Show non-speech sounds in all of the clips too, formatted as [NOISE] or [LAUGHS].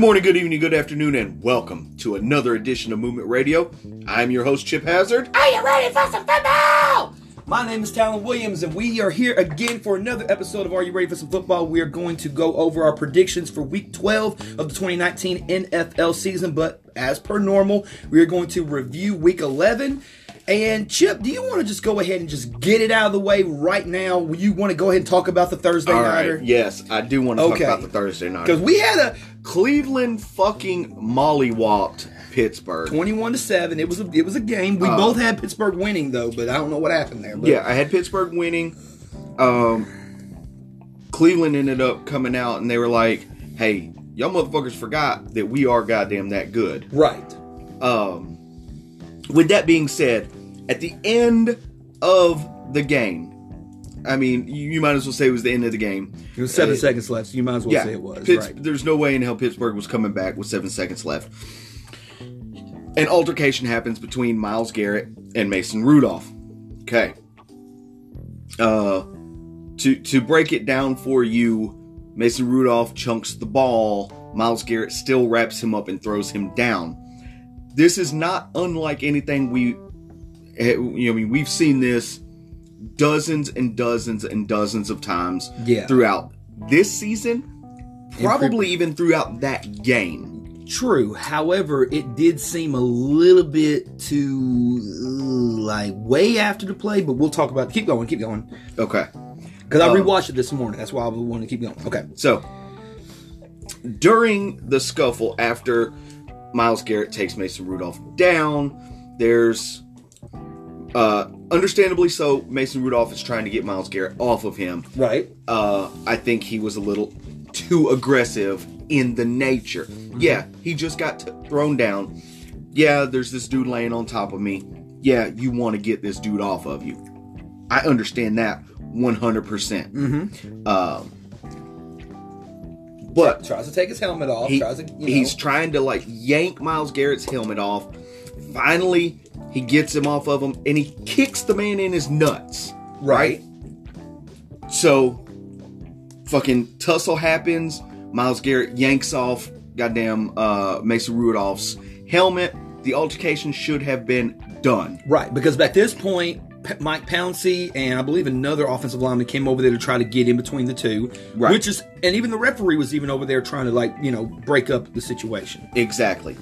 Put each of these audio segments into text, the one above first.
morning, good evening, good afternoon, and welcome to another edition of Movement Radio. I'm your host, Chip Hazard. Are you ready for some football? My name is Talon Williams, and we are here again for another episode of Are You Ready for Some Football? We are going to go over our predictions for Week 12 of the 2019 NFL season, but as per normal, we are going to review Week 11. And Chip, do you want to just go ahead and just get it out of the way right now? You want to go ahead and talk about the Thursday All right, nighter? yes, I do want to Okay. talk about the Thursday night. Because we had a Cleveland fucking mollywopped Pittsburgh. 21 to 7. It was a it was a game. We Uh, both had Pittsburgh winning though, but I don't know what happened there. But Yeah, I had Pittsburgh winning. Um, Cleveland ended up coming out and they were like, hey, y'all motherfuckers forgot that we are goddamn that good. Right. Um, with that being said, at the end of the game, I mean, you, might as well say it was the end of the game. It was 7 Uh, seconds left, so you might as well yeah, say it was. Pitts- right. There's no way in hell Pittsburgh was coming back with seven seconds left. An altercation happens between Myles Garrett and Mason Rudolph. Okay. Uh, to to break it down for you, Mason Rudolph chunks the ball. Myles Garrett still wraps him up and throws him down. This is not unlike anything we, eh, you know, I mean, we've seen this dozens and dozens and dozens of times Yeah. throughout this season, probably even throughout that game. True. However, it did seem a little bit too like way after the play, but we'll talk about. Keep going. Keep going. Okay. Because I Um, rewatched it this morning. That's why I wanted to keep going. Okay. So, during the scuffle after Myles Garrett takes Mason Rudolph down, there's uh understandably so Mason Rudolph is trying to get Myles Garrett off of him. Right. Uh I think he was a little too aggressive in the nature. Yeah, he just got t- thrown down. Yeah, there's this dude laying on top of me. Yeah, you want to get this dude off of you. I understand that 100%. percent Mm-hmm. Um, but Tries to take his helmet off. he- tries to. You know, he's trying to like yank Myles Garrett's helmet off. Finally, he gets him off of him and he kicks the man in his nuts. right. So, fucking tussle happens. Myles Garrett yanks off goddamn uh, Mason Rudolph's helmet. The altercation should have been done. Right. Because at this point, P- Mike Pouncey and I believe another offensive lineman came over there to try to get in between the two. Right. Which is, and even the referee was even over there trying to like you know break up the situation. Exactly.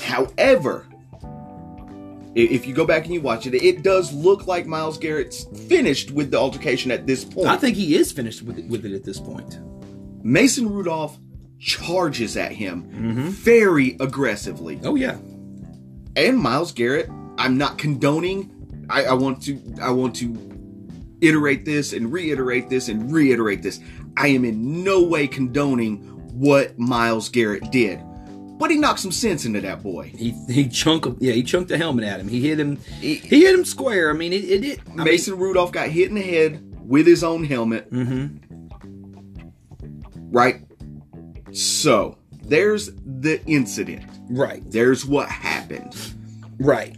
However, if you go back and you watch it, it does look like Myles Garrett's finished with the altercation at this point. I think he is finished with it, with it at this point. Mason Rudolph charges at him mm-hmm. very aggressively. Oh yeah. And Myles Garrett, I'm not condoning. I, I want to I want to iterate this and reiterate this and reiterate this. I am in no way condoning what Myles Garrett did. But he knocked some sense into that boy. He he chunk yeah he chunked the helmet at him. He hit him. He, hit him square. I mean it it, it I Mason Rudolph got hit in the head with his own helmet. Mean, Right? So, there's the incident. Right. There's what happened. Right.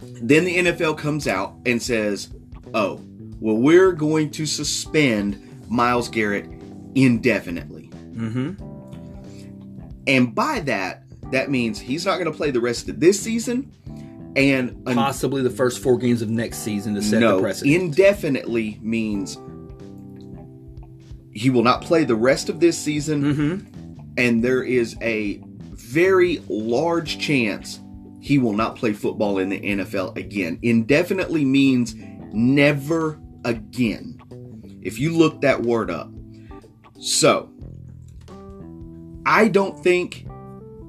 Then the NFL comes out and says, oh, well, we're going to suspend Myles Garrett indefinitely. Mm-hmm. And by that, that means he's not going to play the rest of this season. And un- Possibly the first four games of next season to set the no, precedent. indefinitely means he will not play the rest of this season. mm-hmm. And there is a very large chance he will not play football in the NFL again. Indefinitely means never again. If you look that word up. So, I don't think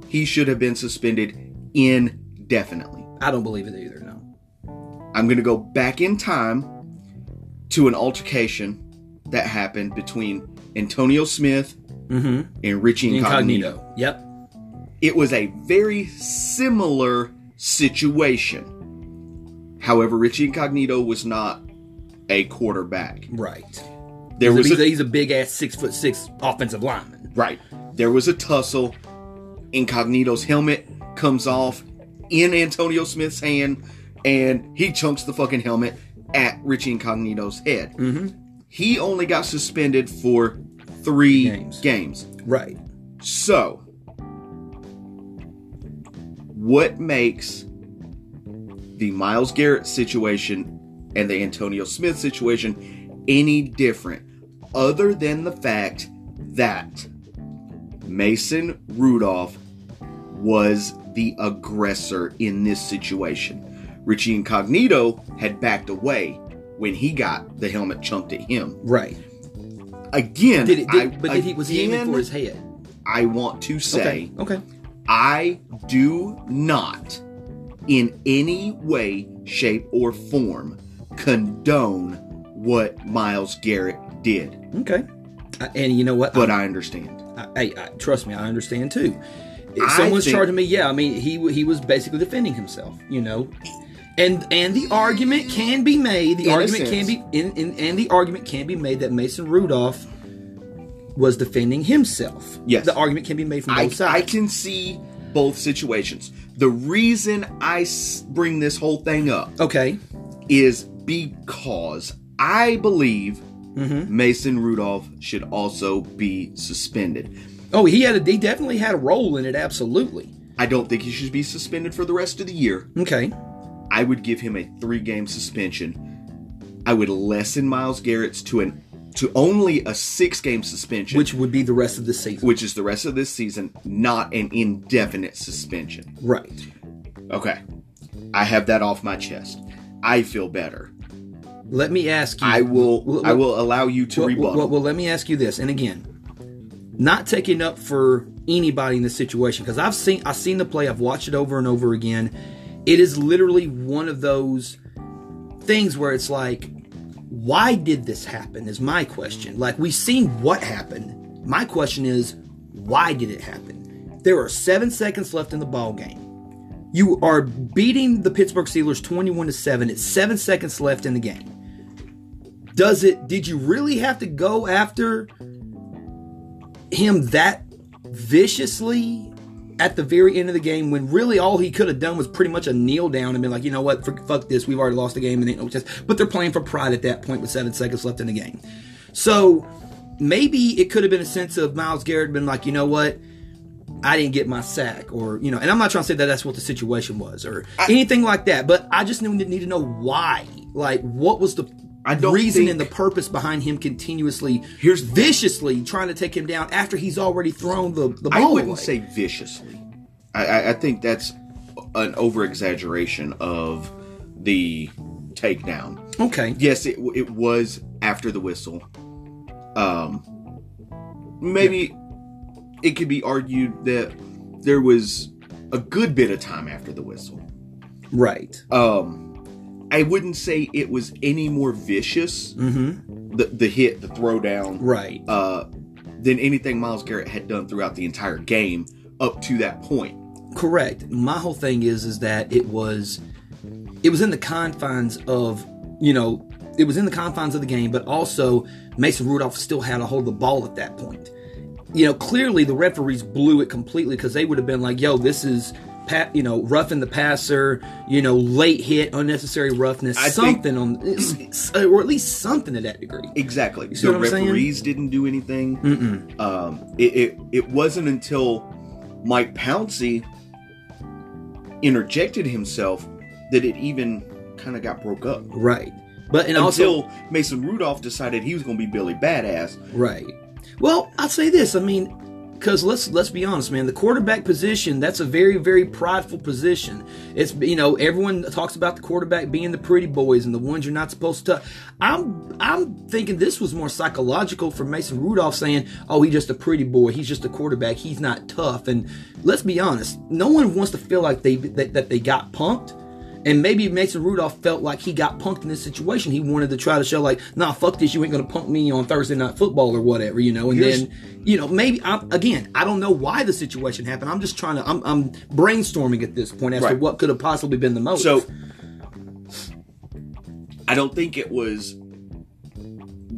he should have been suspended indefinitely. I don't believe it either. No. I'm going to go back in time to an altercation that happened between Antonio Smith Mm-hmm. and Richie Incognito. Incognito. Yep. It was a very similar situation. However, Richie Incognito was not a quarterback. Right. There he's, was a, he's, a, a, he's a big ass six foot six offensive lineman. right. There was a tussle. Incognito's helmet comes off in Antonio Smith's hand, and he chunks the fucking helmet at Richie Incognito's head. Mm-hmm. He only got suspended for three Games. games. Right. So, what makes the Myles Garrett situation and the Antonio Smith situation any different other than the fact that Mason Rudolph was the aggressor in this situation. Richie Incognito had backed away when he got the helmet chunked at him. Right. Again, Did it? Did, I, but did he was he aiming for his head? I want to say Okay. Okay. I do not, in any way, shape, or form, condone what Myles Garrett did. Okay. And you know what? But I understand. I, I, I trust me, I understand too. If someone's think- charging me, yeah, I mean he he was basically defending himself, you know. And and the argument can be made, the argument can be in, in, and the argument can be made that Mason Rudolph was defending himself. Yes. The argument can be made from both I, sides. I can see both situations. The reason I bring this whole thing up Okay. is because I believe Mm-hmm. Mason Rudolph should also be suspended. Oh, he had a he definitely had a role in it, absolutely. I don't think he should be suspended for the rest of the year. Okay. I would give him a three game suspension. I would lessen Myles Garrett's to an to only a six game suspension, Which would be the rest of the season. which is the rest of this season, not an indefinite suspension. Right. Okay. I have that off my chest. I feel better. Let me ask you I will Well, I will allow you to well, rebuttal. Well, well, let me ask you this, and again, not taking up for anybody in this situation because I've seen I've seen the play, I've watched it over and over again. It is literally one of those things where it's like, why did this happen? Is my question. Like we've seen what happened. My question is, why did it happen? There are seven seconds left in the ball game. You are beating the Pittsburgh Steelers 21 to 7. It's 7 seconds left in the game. Does it did you really have to go after him that viciously at the very end of the game when really all he could have done was pretty much a kneel down and been like, you know what, fuck this, we've already lost the game and ain't no chance. But they're playing for pride at that point with seven seconds left in the game. So maybe it could have been a sense of Myles Garrett been like, you know what, I didn't get my sack, or you know, and I'm not trying to say that that's what the situation was or anything like that, but I just need to know why. Like, what was the I don't reason and the purpose behind him continuously, Here's- viciously trying to take him down after he's already thrown the the ball. I wouldn't away? say viciously. I, I, I think that's an over exaggeration of the takedown. okay, Yes, it it was after the whistle. Um, maybe it could be argued that there was a good bit of time after the whistle. right, Um, I wouldn't say it was any more vicious mm-hmm, the the hit, the throwdown, right, uh, than anything Myles Garrett had done throughout the entire game up to that point. correct. My whole thing is is that it was it was in the confines of you know it was in the confines of the game, but also Mason Rudolph still had a hold of the ball at that point. You know, clearly the referees blew it completely because they would have been like, "Yo, this is." Pat, you know, roughing the passer, you know, late hit, unnecessary roughness, I something on, or at least something to that degree. Exactly. the I'm saying? referees didn't do anything. Um, it, it it wasn't until Mike Pouncey interjected himself that it even kind of got broke up. Right, but and also Until Mason Rudolph decided he was going to be Billy Badass. Right. Well, I'll say this. I mean, because let's let's be honest, man. The quarterback position that's a very very prideful position. It's you know everyone talks about the quarterback being the pretty boys and the ones you're not supposed to. I'm I'm thinking this was more psychological for Mason Rudolph saying, "Oh, he's just a pretty boy. He's just a quarterback. He's not tough." And let's be honest, no one wants to feel like they that, that they got punked. And maybe Mason Rudolph felt like he got punked in this situation. He wanted to try to show like, nah, fuck this. You ain't gonna punk me on Thursday night football or whatever, you know. And Here's- then, you know, maybe I'm, again, I don't know why the situation happened. I'm just trying to, I'm, I'm brainstorming at this point as to what could have possibly been the motive. So I don't think it was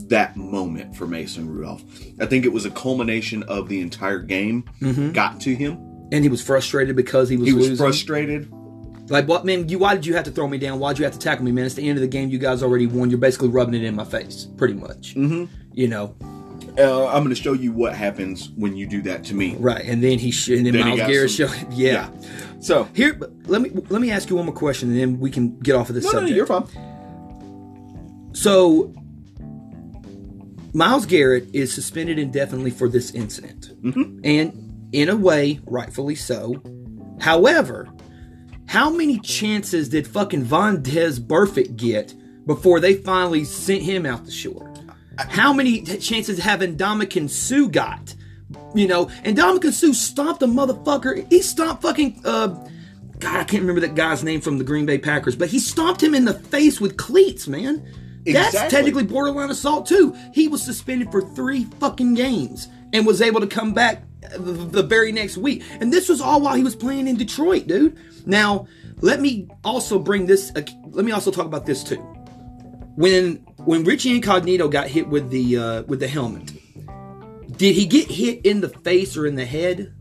that moment for Mason Rudolph. I think it was a culmination of the entire game mm-hmm. got to him. and he was frustrated because he was He was losing. frustrated. Like, what, man? You why did you have to throw me down? Why'd you have to tackle me, man? It's the end of the game. You guys already won. You're basically rubbing it in my face, pretty much. Mhm. You know. uh, I'm going to show you what happens when you do that to me. Right, and then he sh- and then, Then Myles Garrett some- showed. [LAUGHS] Yeah. So, Here, let me let me ask you one more question, and then we can get off of this no, no, subject. you're fine. So, Myles Garrett is suspended indefinitely for this incident. Mm-hmm. And in a way, rightfully so. However, how many chances did fucking Vontaze Burfict get before they finally sent him out the shore? How many t- chances have Ndamukong Suh got? You know, and Ndamukong Suh stomped a motherfucker. He stomped fucking, uh, God, I can't remember that guy's name from the Green Bay Packers, but he stomped him in the face with cleats, man. That's technically borderline assault too. He was suspended for three fucking games and was able to come back the, the very next week. And this was all while he was playing in Detroit, dude. Now, let me also bring this. Let me also talk about this too. When when Richie Incognito got hit with the uh, with the helmet, did he get hit in the face or in the head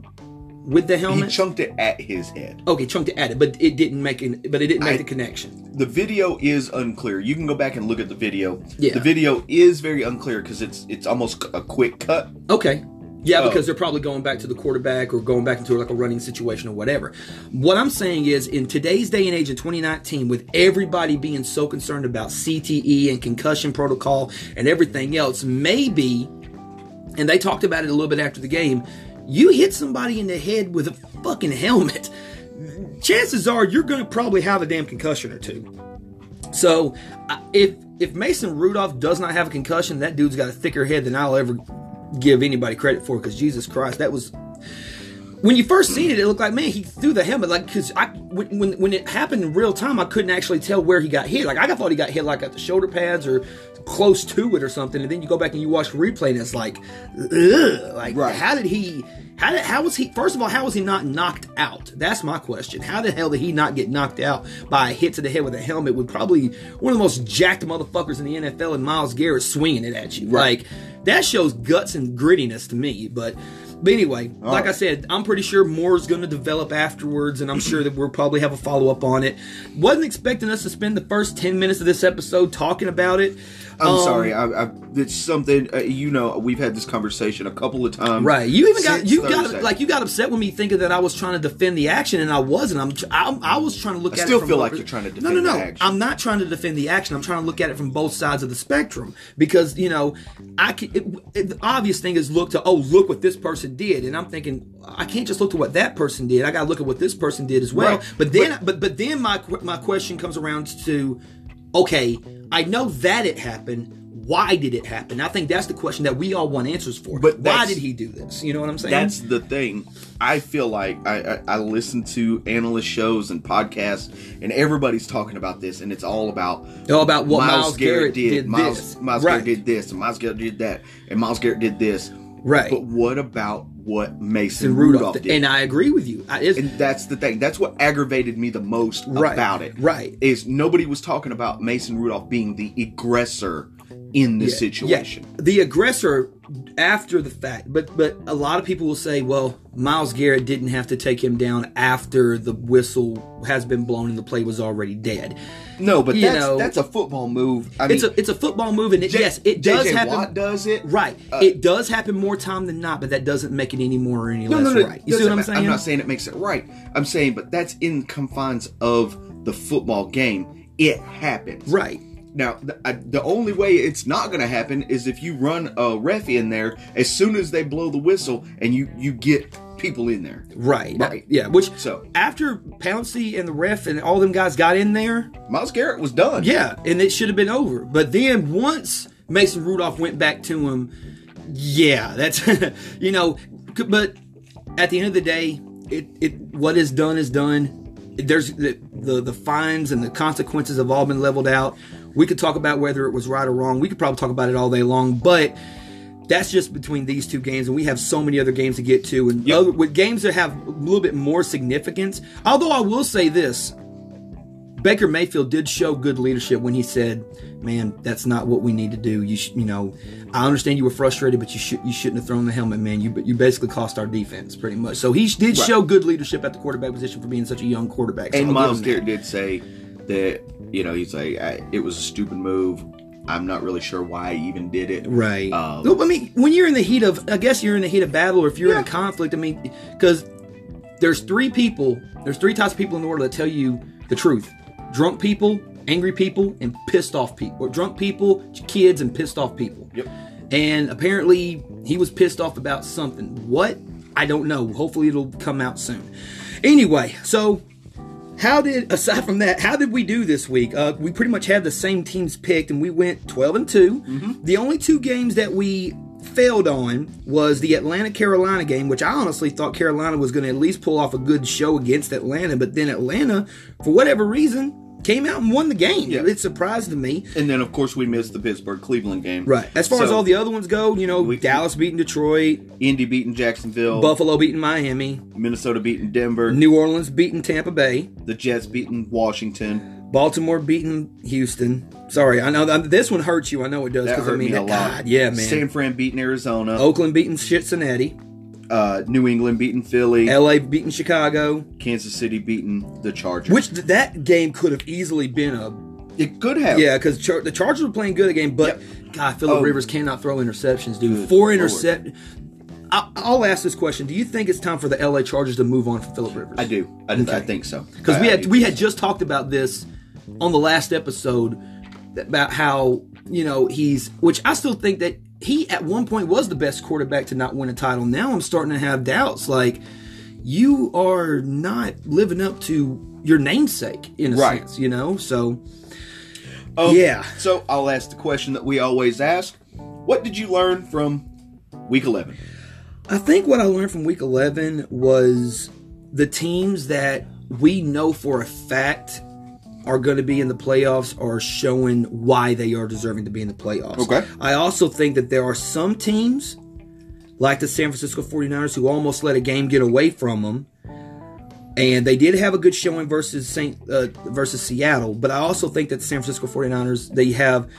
with the helmet? He chunked it at his head. okay, chunked it at it, but it didn't make it. But it didn't make I- the connection. The video is unclear. You can go back and look at the video. Yeah. The video is very unclear because it's it's almost a quick cut. Okay. Yeah, Oh. because they're probably going back to the quarterback or going back into like a running situation or whatever. What I'm saying is, in today's day and age in 2019, with everybody being so concerned about CTE and concussion protocol and everything else, maybe, and they talked about it a little bit after the game, you hit somebody in the head with a fucking helmet, chances are you're going to probably have a damn concussion or two. So, if if Mason Rudolph does not have a concussion, that dude's got a thicker head than I'll ever give anybody credit for. Because Jesus Christ, that was when you first seen it, it looked like man he threw the helmet like because I when, when when it happened in real time, I couldn't actually tell where he got hit. Like I thought he got hit like at the shoulder pads or close to it or something, and then you go back and you watch the replay and it's like, ugh, like Right. how did he? How did how was he? First of all, how was he not knocked out? That's my question. How the hell did he not get knocked out by a hit to the head with a helmet with probably one of the most jacked motherfuckers in the NFL and Myles Garrett swinging it at you? Right. Like that shows guts and grittiness to me. But but anyway, like I said, I'm pretty sure more is going to develop afterwards, and I'm sure that we'll probably have a follow up on it. Wasn't expecting us to spend the first ten minutes of this episode talking about it. I'm Um, sorry. I, I, it's something uh, you know. We've had this conversation a couple of times. Right. You even got you got like you got upset with me thinking that I was trying to defend the action and I wasn't. I'm I, I was trying to look I at still it from feel like you're trying to defend. No, no, no. I'm not trying to defend the action. I'm trying to look at it from both sides of the spectrum because you know I can. It, it, the obvious thing is look to oh look what this person did, and I'm thinking I can't just look to what that person did. I got to look at what this person did as well. Right. But then but but then my my question comes around to okay, I know that it happened. Why did it happen? I think that's the question that we all want answers for. But why did he do this? You know what I'm saying? That's the thing. I feel like I, I, I listen to analyst shows and podcasts, and everybody's talking about this, and it's all about all about what Myles, Garrett, did. Myles, this. Myles right. Garrett did this, and Myles Garrett did that, and Myles Garrett did this. Right. But what about what Mason and Rudolph, Rudolph, did? and I agree with you. I, And that's the thing. That's what aggravated me the most Right, about it. right. Is nobody was talking about Mason Rudolph being the aggressor in this situation. Yeah, the aggressor after the fact, but but a lot of people will say, well, Myles Garrett didn't have to take him down after the whistle has been blown and the play was already dead. No, but You that's know, that's a football move. I mean, It's a it's a football move, and it, J- yes, it does JJ happen. Watt does it. Right, Uh, it does happen more time than not, but that doesn't make it any more or any No, less no, no. right. You see what I'm saying? I'm not saying it makes it right. I'm saying, but that's in confines of the football game. It happens. right. Now, the, I, the only way it's not going to happen is if you run a ref in there as soon as they blow the whistle and you you get people in there. Right. Right. Yeah. Which So- after Pouncey and the ref and all them guys got in there, Myles Garrett was done. Yeah, and it should have been over. But then once Mason Rudolph went back to him, yeah, that's [LAUGHS] you know. But at the end of the day, it it what is done is done. There's the, the the fines and the consequences have all been leveled out. We could talk about whether it was right or wrong. We could probably talk about it all day long, but that's just between these two games, and we have so many other games to get to, and Yep. other, with games that have a little bit more significance. Although I will say this, Baker Mayfield did show good leadership when he said, "Man, that's not what we need to do. You, sh- you know, I understand you were frustrated, but you should you shouldn't have thrown the helmet, man. You you basically cost our defense pretty much." So he did Right. show good leadership at the quarterback position for being such a young quarterback. So And Myles. Garrett did say that you know he's like it was a stupid move. I'm not really sure why I even did it. Right. Um, Well, I mean, when you're in the heat of, I guess you're in the heat of battle, or if you're in a conflict, I mean, because there's three people, there's three types of people in the world that tell you the truth: drunk people, angry people, and pissed off people. Or drunk people, kids, and pissed off people. Yep. And apparently, he was pissed off about something. What? I don't know. Hopefully, it'll come out soon. Anyway, so how did aside from that how did we do this week? Uh, we pretty much had the same teams picked and we went 12 and 2 the only two games that we failed on was the atlanta carolina game which i honestly thought carolina was going to at least pull off a good show against atlanta but then atlanta for whatever reason came out and won the game Yeah. it surprised me And then, of course, we missed the Pittsburgh Cleveland game. right as far as all the other ones go you know We- dallas beating detroit Indy beating Jacksonville, buffalo beating miami Minnesota beating Denver, new orleans beating tampa bay the Jets beating Washington. Baltimore beating Houston. Sorry, I know that this one hurts you. I know it does That because I hurt mean, me a lot. God, yeah, man. San Fran beating Arizona. Oakland beating Cincinnati. Uh, New England beating Philly. LA beating Chicago. Kansas City beating the Chargers. Which th- that game could have easily been a it could have. yeah, because Char- the Chargers were playing good again, but God, Philip Oh. Rivers cannot throw interceptions, dude. Good Four intercept. I- I'll ask this question: Do you think it's time for the LA Chargers to move on from Philip Rivers? I do. I, I Okay. think so. because we had we had just talked about this on the last episode about how you know he's which I still think that he at one point was the best quarterback to not win a title. Now I'm starting to have doubts. Like you are not living up to your namesake in a Right. sense, you know. So Um, yeah. So I'll ask the question that we always ask: What did you learn from Week 11? I think what I learned from week 11 was the teams that we know for a fact are going to be in the playoffs are showing why they are deserving to be in the playoffs. Okay. I also think that there are some teams, like the San Francisco 49ers, who almost let a game get away from them. And they did have a good showing versus Saint uh, versus Seattle, but I also think that the San Francisco 49ers they have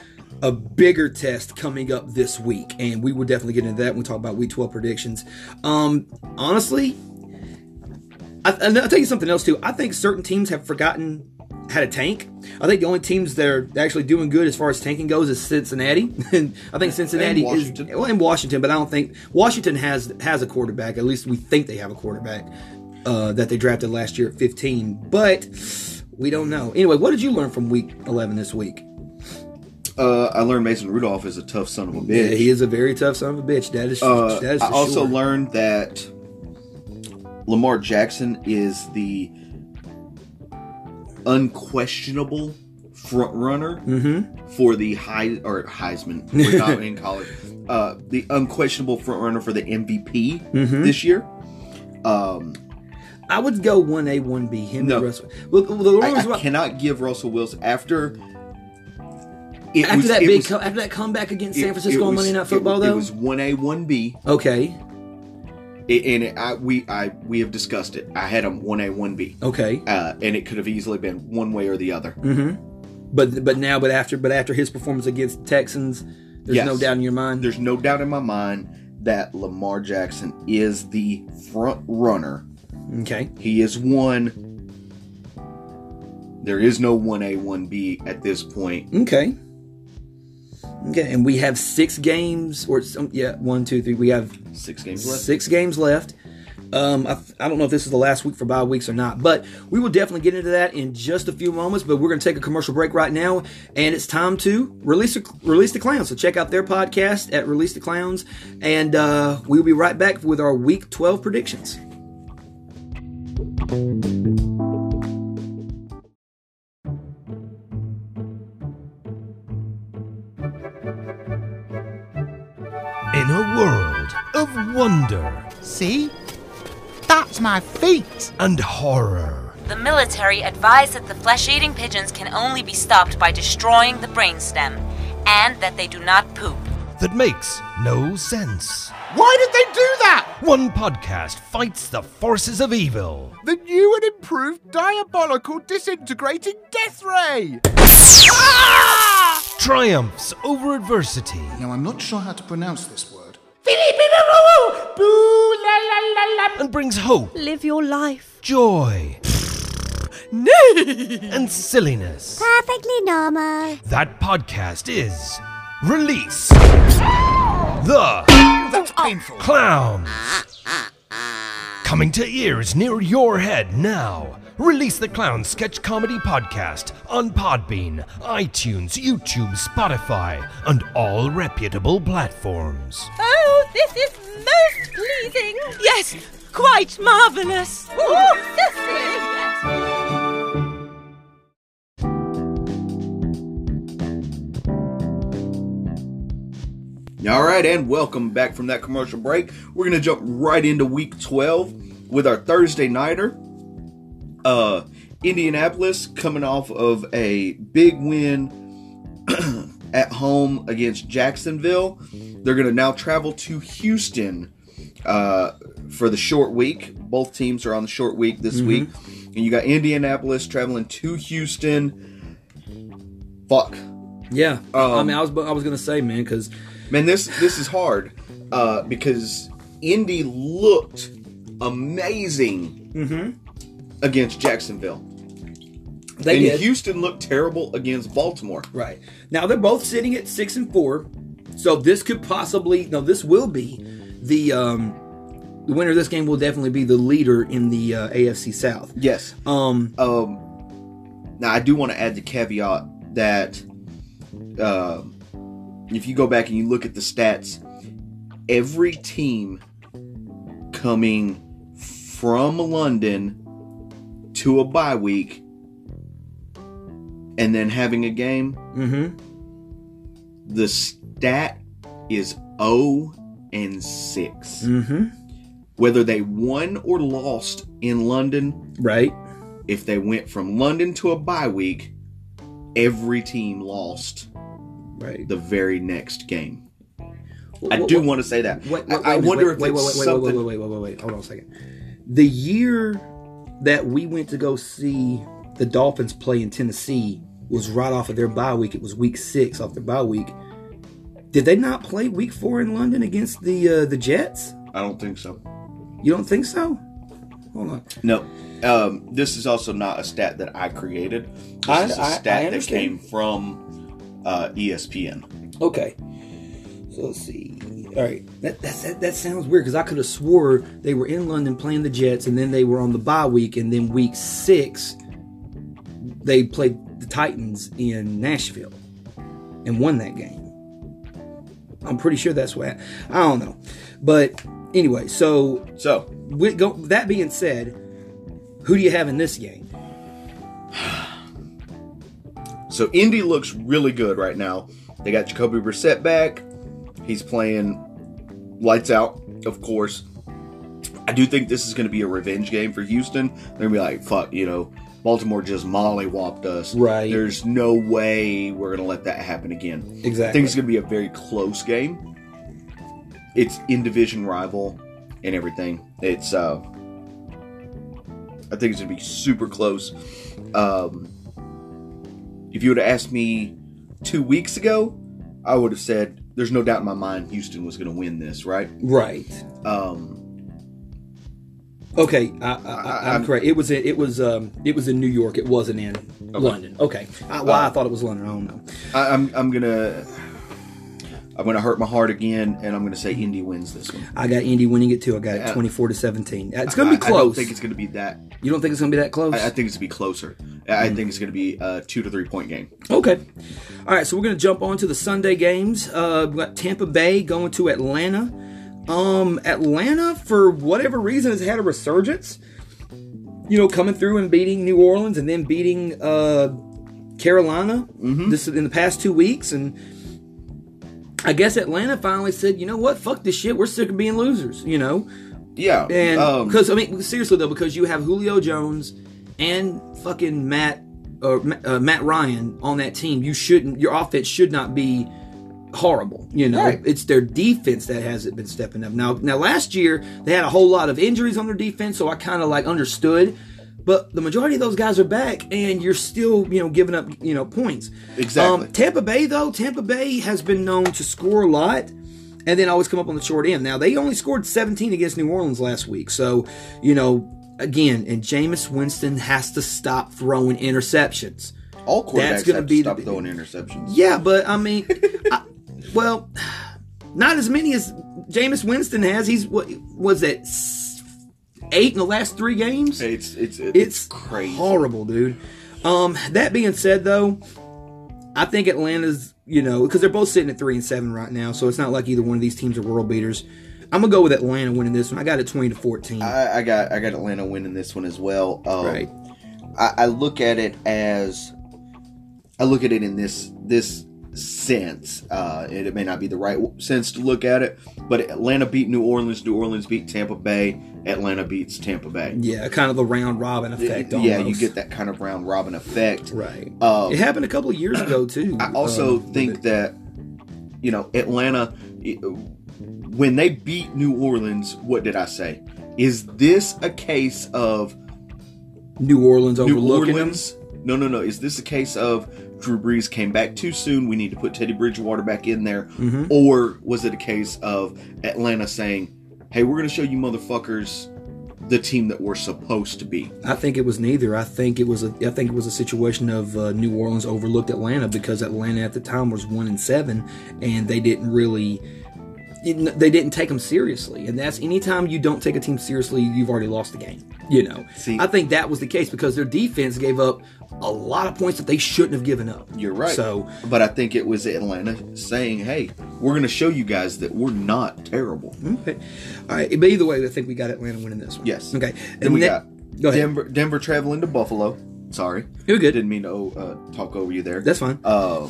a bigger test coming up this week, and we will definitely get into that when we talk about Week 12 predictions. Um, honestly, I, I'll tell you something else too. I think certain teams have forgotten how a tank. I think the only teams that are actually doing good as far as tanking goes is Cincinnati, and [LAUGHS] I think Cincinnati And is well in Washington, but I don't think Washington has has a quarterback. At least we think they have a quarterback uh, that they drafted last year at 15, but we don't know. Anyway, what did you learn from Week 11 this week? Uh, I learned Mason Rudolph is a tough son of a Yeah, bitch. he is a very tough son of a bitch. That is, Uh, that is I also sure. learned that Lamar Jackson is the unquestionable front runner Mm-hmm. for the high or [LAUGHS] Heisman. In college. Uh, the unquestionable front runner for the MVP Mm-hmm. this year. Um, I would go one A, one B. Him No. and Russell. Well, the I, I cannot give Russell Wilson after. It after was- that big, was- co- after that comeback against it- San Francisco on Monday Night Football, it, though. It was one A, one B. okay, It, and it, I, we, I, we have discussed it. I had them one A, one B, okay, uh, and it could have easily been one way or the other. Mhm. but but now, but after, but after his performance against the Texans, there's Yes. no doubt in your mind. There's no doubt in my mind that Lamar Jackson is the front runner. Okay, He is one. There is no one A, one B at this point. okay, okay, and we have six games, or some, yeah, one, two, three. We have Six games left. Six games left. Um, I, I don't know if this is the last week for bye weeks or not, but we will definitely get into that in just a few moments. But we're going to take a commercial break right now, and it's time to release the, release the clowns. So check out their podcast at Release the Clowns, and uh, we'll be right back with our Week 12 predictions. Wonder See? That's my feet. and horror, The military advise that the flesh eating pigeons can only be stopped by destroying the brainstem, and that they do not poop. that makes no sense. Why did they do that? One podcast fights the forces of evil. The new and improved diabolical disintegrating death ray. Triumphs over adversity Now, I'm not sure how to pronounce this word. And brings hope, Live your life. joy, and silliness. Perfectly normal. That podcast is Release the That's painful. Clowns. Coming to ears near your head now. Release the Clown Sketch Comedy Podcast on Podbean, iTunes, YouTube, Spotify, and all reputable platforms. Oh, this is most pleasing. Yes, quite marvelous. Oh, Cecily. All right, and welcome back from that commercial break. We're gonna jump right into Week 12 with our Thursday nighter. Uh, Indianapolis coming off of a big win [CLEARS THROAT] at home against Jacksonville. They're gonna now travel to Houston uh, for the short week. Both teams are on the short week this week, and you got Indianapolis traveling to Houston. Fuck. Yeah, I Um, mean, I was I was gonna say, man, because Man, this this is hard uh, because Indy looked amazing against Jacksonville, they and did Houston looked terrible against Baltimore. right now. They're both sitting at six and four, so this could possibly no, this will be the um, the winner of this game will definitely be the leader in the uh, AFC South. Yes. Um, Um. Now I do want to add the caveat that uh, if you go back and you look at the stats, every team coming from London to a bye week and then having a game, mm-hmm, the stat is 0 and 6. mm-hmm, Whether they won or lost in London, right. if they went from London to a bye week, every team lost Right. the very next game. I do want to say that. Wait, wait, I, I wait wonder wait, if wait, it's wait, wait, something. Wait, wait, wait, wait, wait, wait. Hold on a second. The year that we went to go see the Dolphins play in Tennessee was right off of their bye week. It was week six off their bye week. Did they not play week four in London against the uh, the Jets? I don't think so. You don't think so? Hold on. No. Um, this is also not a stat that I created. This I- is a stat that came from uh, ESPN. Okay. So let's see. All right. That that, that, that sounds weird because I could have swore they were in London playing the Jets and then they were on the bye week and then week six they played the Titans in Nashville and won that game. I'm pretty sure that's what I don't know. But anyway, so So, with go, that being said, who do you have in this game? [SIGHS] so Indy looks really good right now. They got Jacoby Brissett back. He's playing lights out, of course. I do think this is going to be a revenge game for Houston. They're going to be like, fuck, you know, Baltimore just mollywopped us. Right. There's no way we're going to let that happen again. Exactly. I think it's going to be a very close game. It's in division rival and everything. It's, uh, I think it's going to be super close. Um, if you would have asked me two weeks ago, I would have said, there's no doubt in my mind Houston was going to win this, right? Right. Um, Okay, I, I, I, I'm I'm- correct. It was in, it was um it was in New York. It wasn't in London. Okay, I, well, I Uh, thought it was London. I don't know. I, I'm, I'm gonna, I'm gonna hurt my heart again, and I'm gonna say Indy wins this one. I got Indy winning it too. I got it 24 to 17. It's going to be I- I don't think it's gonna be that. you don't think it's going to be that close? I, I think it's gonna be closer. I I think it's gonna be a two to three point game. okay. All right, so we're going to jump on to the Sunday games. Uh, we got Tampa Bay going to Atlanta. Um, Atlanta, for whatever reason, has had a resurgence. You know, coming through and beating New Orleans and then beating uh, Carolina this in the past two weeks, and I guess Atlanta finally said, you know what, fuck this shit. We're sick of being losers. You know, Yeah, and um, because I mean, seriously though, because you have Julio Jones and fucking Matt or uh, Matt Ryan on that team, you shouldn't. Your offense should not be horrible. You know, Right. it's their defense that hasn't been stepping up. Now, now last year they had a whole lot of injuries on their defense, so I kind of like understood. But the majority of those guys are back, and you're still, you know, giving up, you know, points. Exactly. Um, Tampa Bay, though, Tampa Bay has been known to score a lot and then always come up on the short end. Now, they only scored 17 against New Orleans last week. So, you know, again, and Jameis Winston has to stop throwing interceptions. All quarterbacks That's gonna have be to stop the- throwing interceptions. Yeah, but I mean, [LAUGHS] I, well, [SIGHS] not as many as Jameis Winston has. He's what was it s- eight in the last three games? It's it's it's, It's crazy. horrible, dude. Um, that being said, though, I think Atlanta's, you know, because they're both sitting at three and seven right now, so it's not like either one of these teams are world beaters. I'm gonna go with Atlanta winning this one. I got it twenty to fourteen. I, I got I got Atlanta winning this one as well. Um, right. I, I look at it as I look at it in this this sense. Uh, it, it may not be the right sense to look at it, but Atlanta beat New Orleans. New Orleans beat Tampa Bay. Atlanta beats Tampa Bay. Yeah, kind of the round robin effect. yeah, you get that kind of round robin effect. right. Um, it happened a couple of years ago too. I also um, think that you know Atlanta when they beat New Orleans. What did I say? Is this a case of New Orleans New overlooking them. No, no, no. Is this a case of Drew Brees came back too soon? We need to put Teddy Bridgewater back in there, Mm-hmm. or was it a case of Atlanta saying, "Hey, we're going to show you motherfuckers the team that we're supposed to be"? I think it was neither. I think it was a. I think it was a situation of uh, New Orleans overlooked Atlanta because Atlanta at the time was one and seven, and they didn't really. They didn't take them seriously, and that's anytime you don't take a team seriously, you've already lost the game. You know, See- I think that was the case because their defense gave up a lot of points that they shouldn't have given up. You're right. So but I think it was Atlanta saying, "Hey, we're going to show you guys that we're not terrible." okay, all right. But either way, I think we got Atlanta winning this one. Yes. Okay. Then we ne- got Go ahead. Denver, Denver traveling to Buffalo. Sorry, You're good. Didn't mean to uh, talk over you there. That's fine. Uh,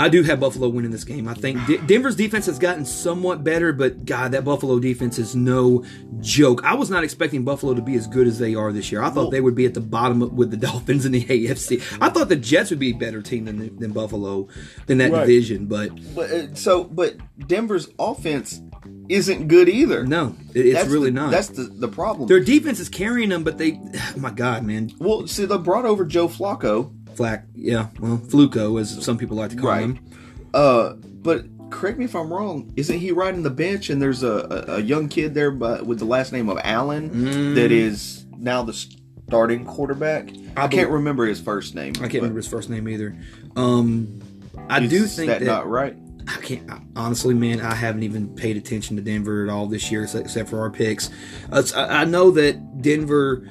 I do have Buffalo winning this game. I think D- Denver's defense has gotten somewhat better, but God, that Buffalo defense is no joke. I was not expecting Buffalo to be as good as they are this year. I thought they would be at the bottom of- with the [LAUGHS] Dolphins in the AFC. I thought the Jets would be a better team than than Buffalo in that Right. division, but but uh, so, but Denver's offense isn't good either. no, it- it's That's really the- not. That's the the problem. Their defense is carrying them, but they, oh [SIGHS] my God, man, well, see, they brought over Joe Flacco. Flack, yeah, well, Fluco, as some people like to call Right. him. Uh, but correct me if I'm wrong. Isn't he riding the bench? And there's a, a, a young kid there, but with the last name of Allen, Mm. that is now the starting quarterback. I, bel- can't remember his first name. I can't remember his first name either. Um, I do think that, that not right. I can't I- honestly, man. I haven't even paid attention to Denver at all this year, except, except for our picks. Uh, I, I know that Denver.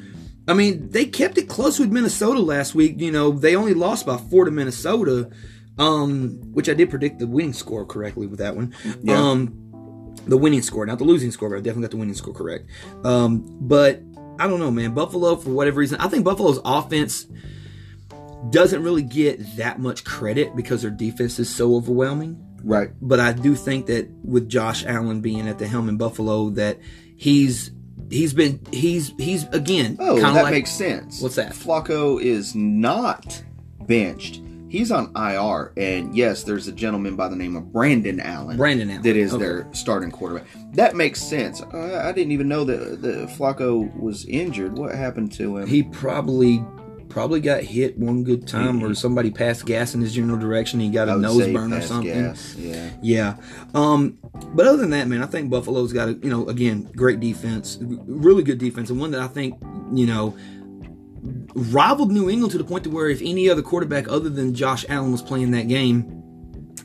I mean, they kept it close with Minnesota last week. You know, they only lost by four to Minnesota, um, which I did predict the winning score correctly with that one. Yeah. Um, the winning score, not the losing score, but I definitely got the winning score correct. Um, but I don't know, man. Buffalo, for whatever reason, I think Buffalo's offense doesn't really get that much credit because their defense is so overwhelming Right. but I do think that with Josh Allen being at the helm in Buffalo, that he's he's been he's he's again Oh, that like makes sense. What's that? Flacco is not benched. He's on IR, and yes, there's a gentleman by the name of Brandon Allen. Brandon Allen, that is okay. their starting quarterback. That makes sense. Uh, I didn't even know that, the Flacco was injured. What happened to him? he probably probably got hit one good time or somebody passed gas in his general direction. He got a nose burn or something. gas, Yeah. Yeah. Um, but other than that, man, I think Buffalo's got a, you know, again, great defense, really good defense, and one that I think, you know, rivaled New England to the point to where if any other quarterback other than Josh Allen was playing that game,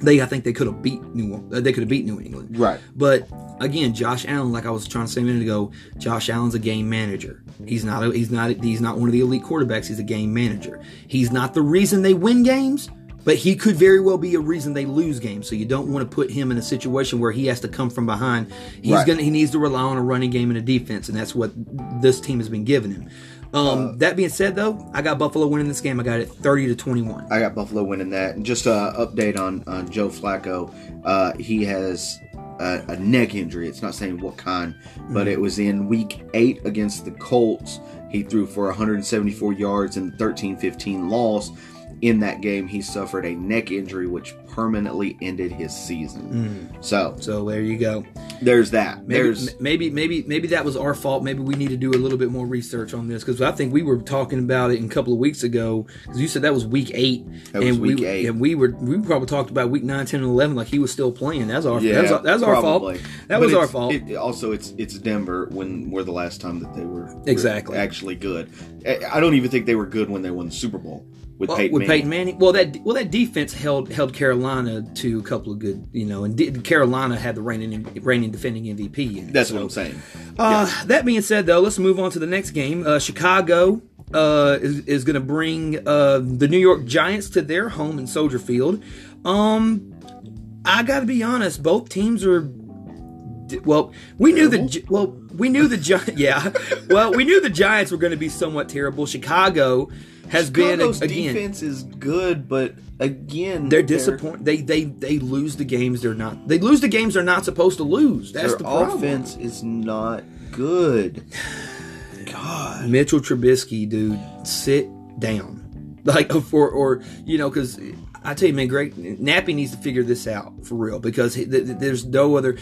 they I think they could have beat New they could have beat New England. Right. But again, Josh Allen, like I was trying to say a minute ago, Josh Allen's a game manager. He's not a, he's not he's not one of the elite quarterbacks. He's a game manager. He's not the reason they win games, but he could very well be a reason they lose games. So you don't want to put him in a situation where he has to come from behind. He's Right. gonna he needs to rely on a running game and a defense, and that's what this team has been giving him. Um, that being said, though, I got Buffalo winning this game. I got it thirty to twenty-one. I got Buffalo winning that. Just a update on, on Joe Flacco. Uh, he has a, a neck injury. It's not saying what kind, but it mm-hmm. was in week eight against the Colts. He threw for 174 yards and 13 15 loss. In that game, he suffered a neck injury, which permanently ended his season. Hmm. So, So there you go. there's that. Maybe, there's maybe maybe maybe that was our fault. Maybe we need to do a little bit more research on this because I think we were talking about it a couple of weeks ago because you said that was week eight, That was and we week eight. and we were we probably talked about week nine, 10, and eleven like he was still playing. That's our yeah, that's, our- that's our fault. That But was our fault. It, also, it's it's Denver when we're the last time that they were Exactly. actually good. I don't even think they were good when they won the Super Bowl with Peyton with Manning. Peyton Manning. Well, that well that defense held held Carolina to a couple of good, you know, and D- Carolina had the reigning reigning defending MVP. in. That's So, what I'm saying. Uh, That being said, though, let's move on to the next game. Uh, Chicago uh, is, is going to bring uh, the New York Giants to their home in Soldier Field. Um, I got to be honest, both teams are. Well, we knew the well, we knew the [LAUGHS] yeah. Well, we knew the Giants were going to be somewhat terrible. Chicago has Chicago's been again. defense is good, but again, They're disappointed. They they they lose the games they're not. They lose the games they're not supposed to lose. That's Their the problem. offense is not good. [SIGHS] God, Mitchell Trubisky, dude, sit down. [LAUGHS] Like for or you know because. I tell you, man, great Nappy needs to figure this out for real because he, th- th- there's no other.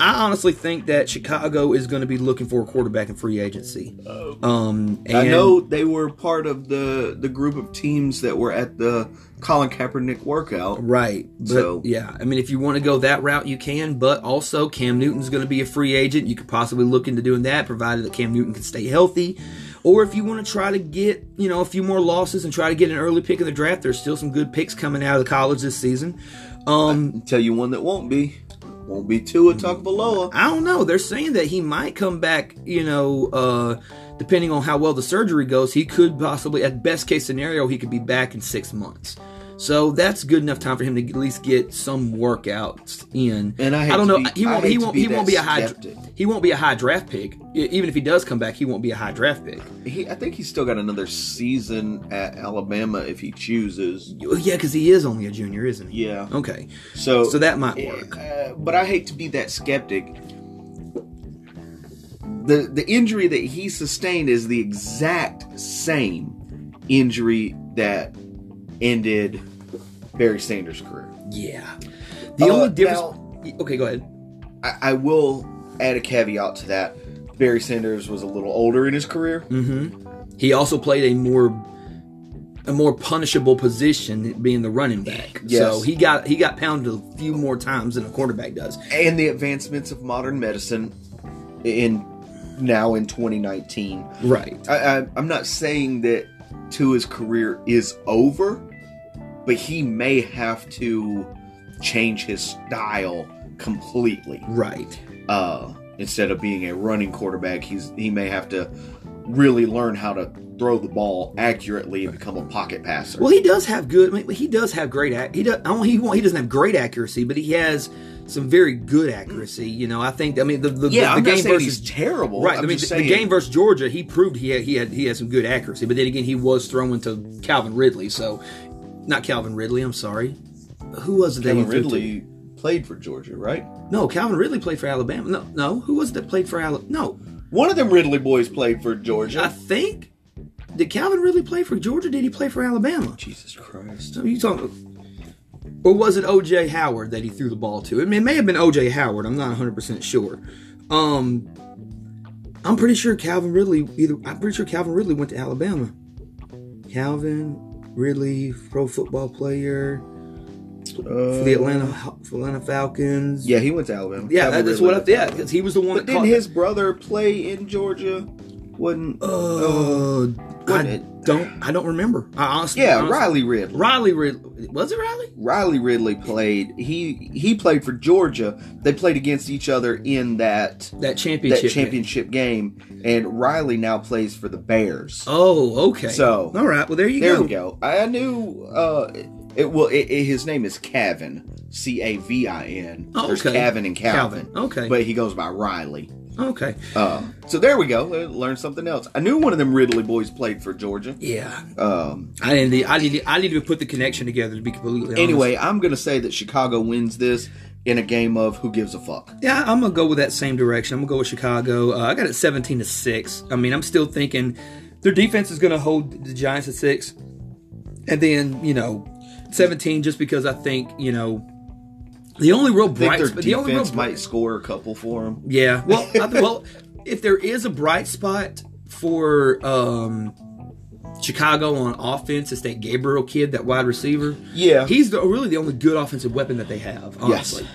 I honestly think that Chicago is going to be looking for a quarterback in free agency. Um, and I know they were part of the the group of teams that were at the Colin Kaepernick workout. Right. But So- yeah, I mean, if you want to go that route, you can. But also, Cam Newton's going to be a free agent. You could possibly look into doing that, provided that Cam Newton can stay healthy. Or if you want to try to get, you know, a few more losses and try to get an early pick in the draft, there's still some good picks coming out of the college this season. Um, Tell you one that won't be, won't be Tua Tagovailoa. I don't know. They're saying that he might come back, you know, uh, depending on how well the surgery goes. He could possibly, at best case scenario, he could be back in six months. So that's good enough time for him to at least get some workouts in. And I hate don't know. be- he won't. He won't. be He won't be a high. skeptic. He won't be a high draft pick. Even if he does come back, he won't be a high draft pick. He, I think he's still got another season at Alabama if he chooses. Yeah, because he is only a junior, isn't he? Yeah. Okay. So So that might work. Uh, but I hate to be that skeptic. The the injury that he sustained is the exact same injury that ended Barry Sanders' career. Yeah. The Uh, only difference. now- okay, go ahead. I, I will add a caveat to that. Barry Sanders was a little older in his career. He also played a more a more punishable position, being the running back. Yes. So he got he got pounded a few more times than a quarterback does. and the advancements of modern medicine in now in 2019 Right. I, I, i'm not saying that Tua's career is over but he may have to change his style completely Right. uh instead of being a running quarterback he's he may have to really learn how to throw the ball accurately and become a pocket passer Well, he does have good. I mean, he does have great. He does. I don't, he he doesn't have great accuracy, but he has some very good accuracy. You know, I think. I mean, the the, yeah the, the game versus terrible Right. I'm I mean, the, the game versus Georgia, he proved he had, he had he had some good accuracy, but then again, he was throwing to Calvin Ridley. So, not Calvin Ridley. I'm sorry. Who was it? that Calvin to? Ridley played for Georgia, right? No, Calvin Ridley played for Alabama. No, no. Who was it that played for Alabama? No, One of them Ridley boys played for Georgia. I think. Did Calvin Ridley play for Georgia? Did he play for Alabama? Jesus Christ. So you talking? Or was it O.J. Howard that he threw the ball to? I mean, it may have been O.J. Howard. I'm not 100 percent sure. Um, I'm pretty sure Calvin Ridley. Either I'm pretty sure Calvin Ridley went to Alabama. Calvin Ridley, pro football player for the Atlanta for Atlanta Falcons. Yeah, he went to Alabama. yeah, Calvin that's Ridley what I yeah, because he was the one But that didn't his brother play in Georgia? Wasn't Uh, I Wasn't it? Don't. I don't remember. I honestly. yeah, honestly- Riley Ridley. Riley Ridley. Was it Riley? Riley Ridley played. He he played for Georgia. They played against each other in that That championship. that championship game, and Riley now plays for the Bears. Oh, okay. So- all right. Well, there you there go. There we go. I knew. Uh, it well. It, it- his name is Cavin. C A V I N. Oh, okay. There's. Cavin and Calvin. Calvin, okay. But he goes by Riley. Okay. Uh, so there we go. Learn something else. I knew one of them Ridley boys played for Georgia. Yeah. Um, I didn't. I need. I need to put the connection together to be completely honest. anyway, I'm gonna say that Chicago wins this in a game of who gives a fuck. Yeah, I'm gonna go with that same direction. I'm gonna go with Chicago. Uh, I got it 17 to six. I mean, I'm still thinking their defense is gonna hold the Giants at six, and then you know, 17 just because I think you know The only real bright, their spot- the only real defense might score a couple for them. Yeah. [LAUGHS] Well, I, well, if there is a bright spot for um, Chicago on offense, it's that Gabriel kid, that wide receiver. Yeah. He's the, really the only good offensive weapon that they have. Honestly.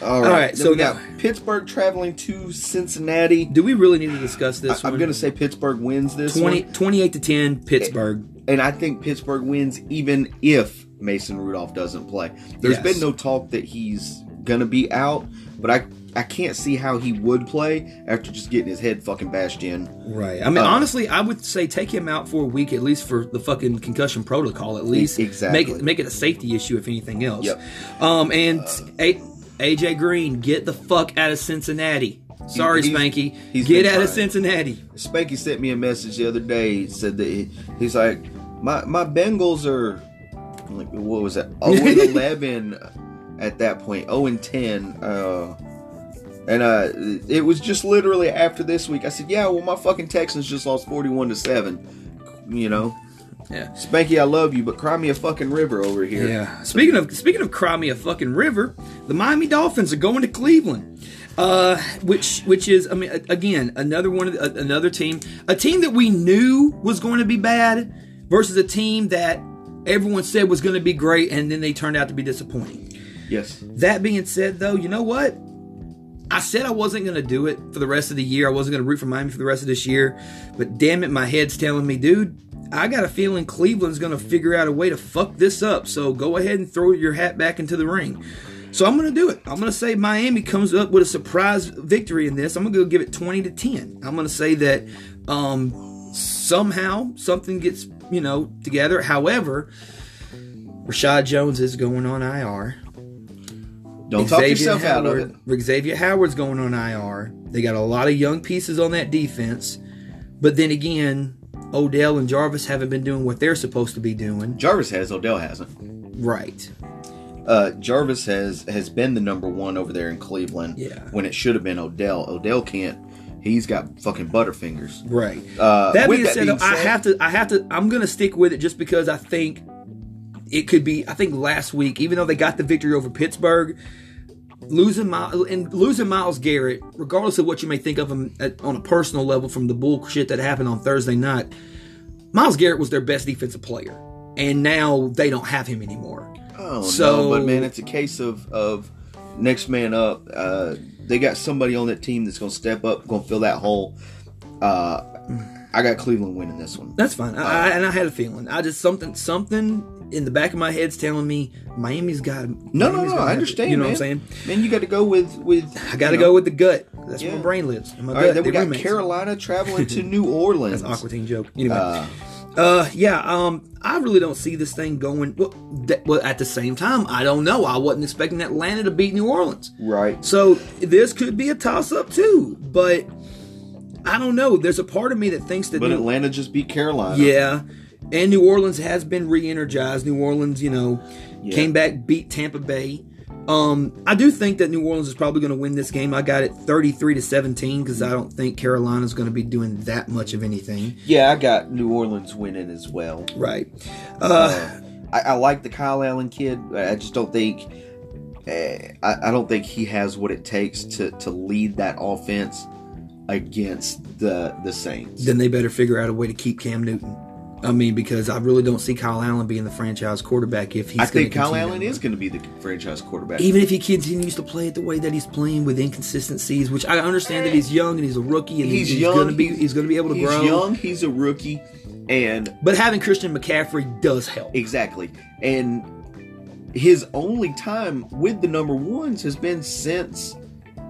All right. All right, so we got now- Pittsburgh traveling to Cincinnati. Do we really need to discuss this? I'm going to say Pittsburgh wins this 20, one, 28 to 10, Pittsburgh. and I think Pittsburgh wins even if Mason Rudolph doesn't play. There's Yes. been no talk that he's going to be out, but I I can't see how he would play after just getting his head fucking bashed in. Right. I mean, Uh, honestly, I would say take him out for a week at least for the fucking concussion protocol. At least exactly. make it make it a safety issue if anything else. Yep. Um. And a- AJ Green, get the fuck out of Cincinnati. Sorry, he's- Spanky. he's Get out of. Cincinnati. Spanky sent me a message the other day. He said that he, he's like, my my Bengals are like what was that? Oh and [LAUGHS] eleven at that point. Oh and ten. Uh, and uh, it was just literally after this week. I said, yeah, well, my fucking Texans just lost forty-one to seven. You know, Yeah. Spanky, I love you, but cry me a fucking river over here. Yeah. Speaking of speaking of cry me a fucking river, the Miami Dolphins are going to Cleveland. Uh, which which is I mean again another one of the, another team a team that we knew was going to be bad versus a team that everyone said was going to be great and then they turned out to be disappointing. Yes. That being said, though, you know what? I said I wasn't going to do it for the rest of the year. I wasn't going to root for Miami for the rest of this year. But damn it, my head's telling me, dude, I got a feeling Cleveland's going to figure out a way to fuck this up. So go ahead and throw your hat back into the ring. So I'm going to do it. I'm going to say Miami comes up with a surprise victory in this. I'm going to go give it 20 to 10. I'm going to say that um, somehow something gets, you know, together. However, Reshad Jones is going on IR. Don't talk yourself out of it. Howard, Xavier Howard's going on IR. They got a lot of young pieces on that defense. But then again, Odell and Jarvis haven't been doing what they're supposed to be doing. Jarvis has, Odell hasn't. Right. Uh, Jarvis has has been the number one over there in Cleveland. Yeah. When it should have been Odell. Odell can't. He's got fucking butterfingers. Right. Uh, that being that said, being though, I said- have to. I have to. I'm gonna stick with it just because I think it could be. I think last week, even though they got the victory over Pittsburgh, losing Myles and losing Myles Garrett, regardless of what you may think of him at, on a personal level from the bullshit that happened on Thursday night, Myles Garrett was their best defensive player, and now they don't have him anymore. Oh So- no, but man, it's a case of of next man up. Uh, they got somebody on that team that's gonna step up, gonna fill that hole. Uh, I got Cleveland winning this one. That's fine. I, I, and I had a feeling. I just something something in the back of my head's telling me Miami's got. No, no, Miami's no. gonna I it. understand. You know man. what I'm saying? Man, you got to go with with. I got to go with the gut. That's where my brain lives. My All gut. right, then we they got roommates. Carolina traveling to [LAUGHS] New Orleans. That's Aqua Teen joke. Anyway, Uh, uh, yeah. Um, I really don't see this thing going. Well, that, well, at the same time, I don't know. I wasn't expecting Atlanta to beat New Orleans. right. So this could be a toss up too. But I don't know. There's a part of me that thinks that But New- Atlanta just beat Carolina. Yeah. And New Orleans has been re-energized. New Orleans, you know, Yeah. came back, beat Tampa Bay. Um, I do think that New Orleans is probably going to win this game. I got it 33 to 17 because I don't think Carolina's going to be doing that much of anything. Yeah, I got New Orleans winning as well. Right. Uh, I, I like the Kyle Allen kid. I just don't think. eh, I, I don't think he has what it takes to, to lead that offense against the the Saints. then they better figure out a way to keep Cam Newton. I mean, because I really don't see Kyle Allen being the franchise quarterback if he's. I think Kyle Allen is going to be the franchise quarterback. even if he continues to play it the way that he's playing with inconsistencies, which I understand that he's young and he's a rookie and he's, he's going to be he's going to be able to he's grow. young. He's a rookie, and But having Christian McCaffrey does help. exactly, and his only time with the number ones has been since